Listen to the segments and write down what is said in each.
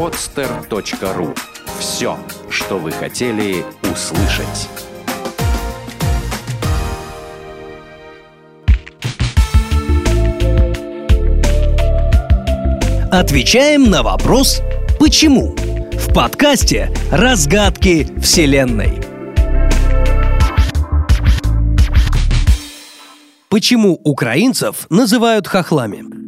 podster.ru Все, что вы хотели услышать. Отвечаем на вопрос «Почему?» в подкасте «Разгадки Вселенной». Почему украинцев называют хохлами?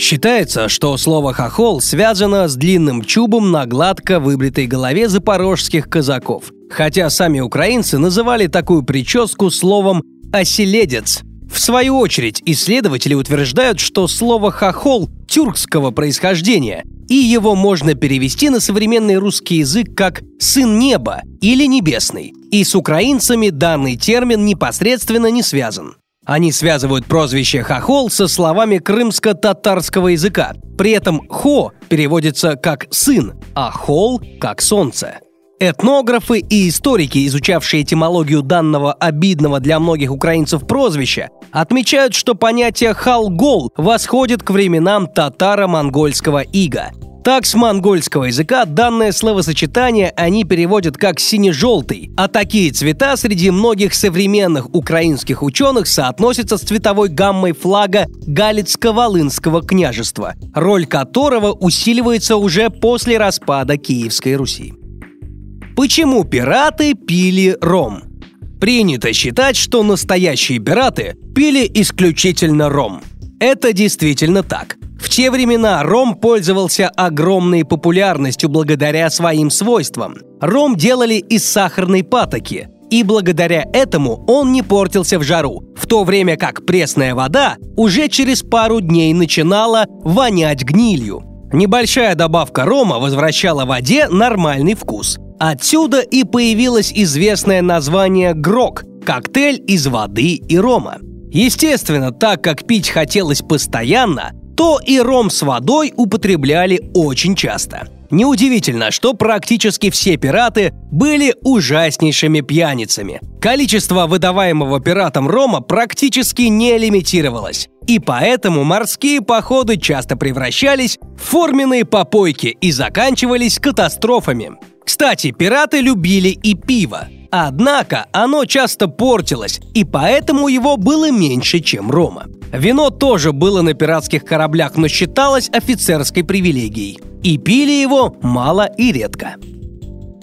Считается, что слово «хохол» связано с длинным чубом на гладко выбритой голове запорожских казаков. Хотя сами украинцы называли такую прическу словом «оселедец», в свою очередь, исследователи утверждают, что слово «хохол» тюркского происхождения, и его можно перевести на современный русский язык как «сын неба» или «небесный». И с украинцами данный термин непосредственно не связан. Они связывают прозвище «хохол» со словами крымско-татарского языка. При этом «хо» переводится как «сын», а «хол» — как «солнце». Этнографы и историки, изучавшие этимологию данного обидного для многих украинцев прозвища, отмечают, что понятие «халгол» восходит к временам татаро-монгольского ига. Так, с монгольского языка данное словосочетание они переводят как «сине-желтый», а такие цвета среди многих современных украинских ученых соотносятся с цветовой гаммой флага Галицко-Волынского княжества, роль которого усиливается уже после распада Киевской Руси. Почему пираты пили ром? Принято считать, что настоящие пираты пили исключительно ром. Это действительно так. Те времена ром пользовался огромной популярностью благодаря своим свойствам. Ром делали из сахарной патоки, и благодаря этому он не портился в жару, в то время как пресная вода уже через пару дней начинала вонять гнилью. Небольшая добавка рома возвращала воде нормальный вкус – Отсюда и появилось известное название «грок» – коктейль из воды и рома. Естественно, так как пить хотелось постоянно, то и ром с водой употребляли очень часто. Неудивительно, что практически все пираты были ужаснейшими пьяницами. Количество выдаваемого пиратам рома практически не лимитировалось. И поэтому морские походы часто превращались в форменные попойки и заканчивались катастрофами. Кстати, пираты любили и пиво. Однако оно часто портилось, и поэтому его было меньше, чем рома. Вино тоже было на пиратских кораблях, но считалось офицерской привилегией. И пили его мало и редко.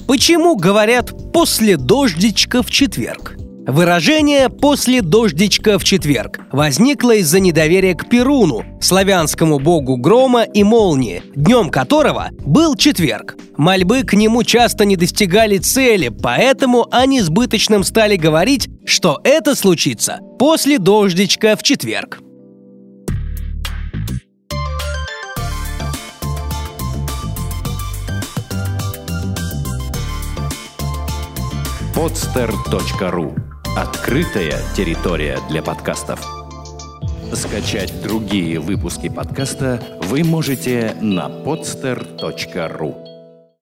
Почему говорят «после дождичка в четверг»? Выражение «после дождичка в четверг» возникло из-за недоверия к Перуну, славянскому богу грома и молнии, днем которого был четверг. Мольбы к нему часто не достигали цели, поэтому они сбыточным стали говорить, что это случится после дождичка в четверг. podster.ru Открытая территория для подкастов. Скачать другие выпуски подкаста вы можете на podster.ru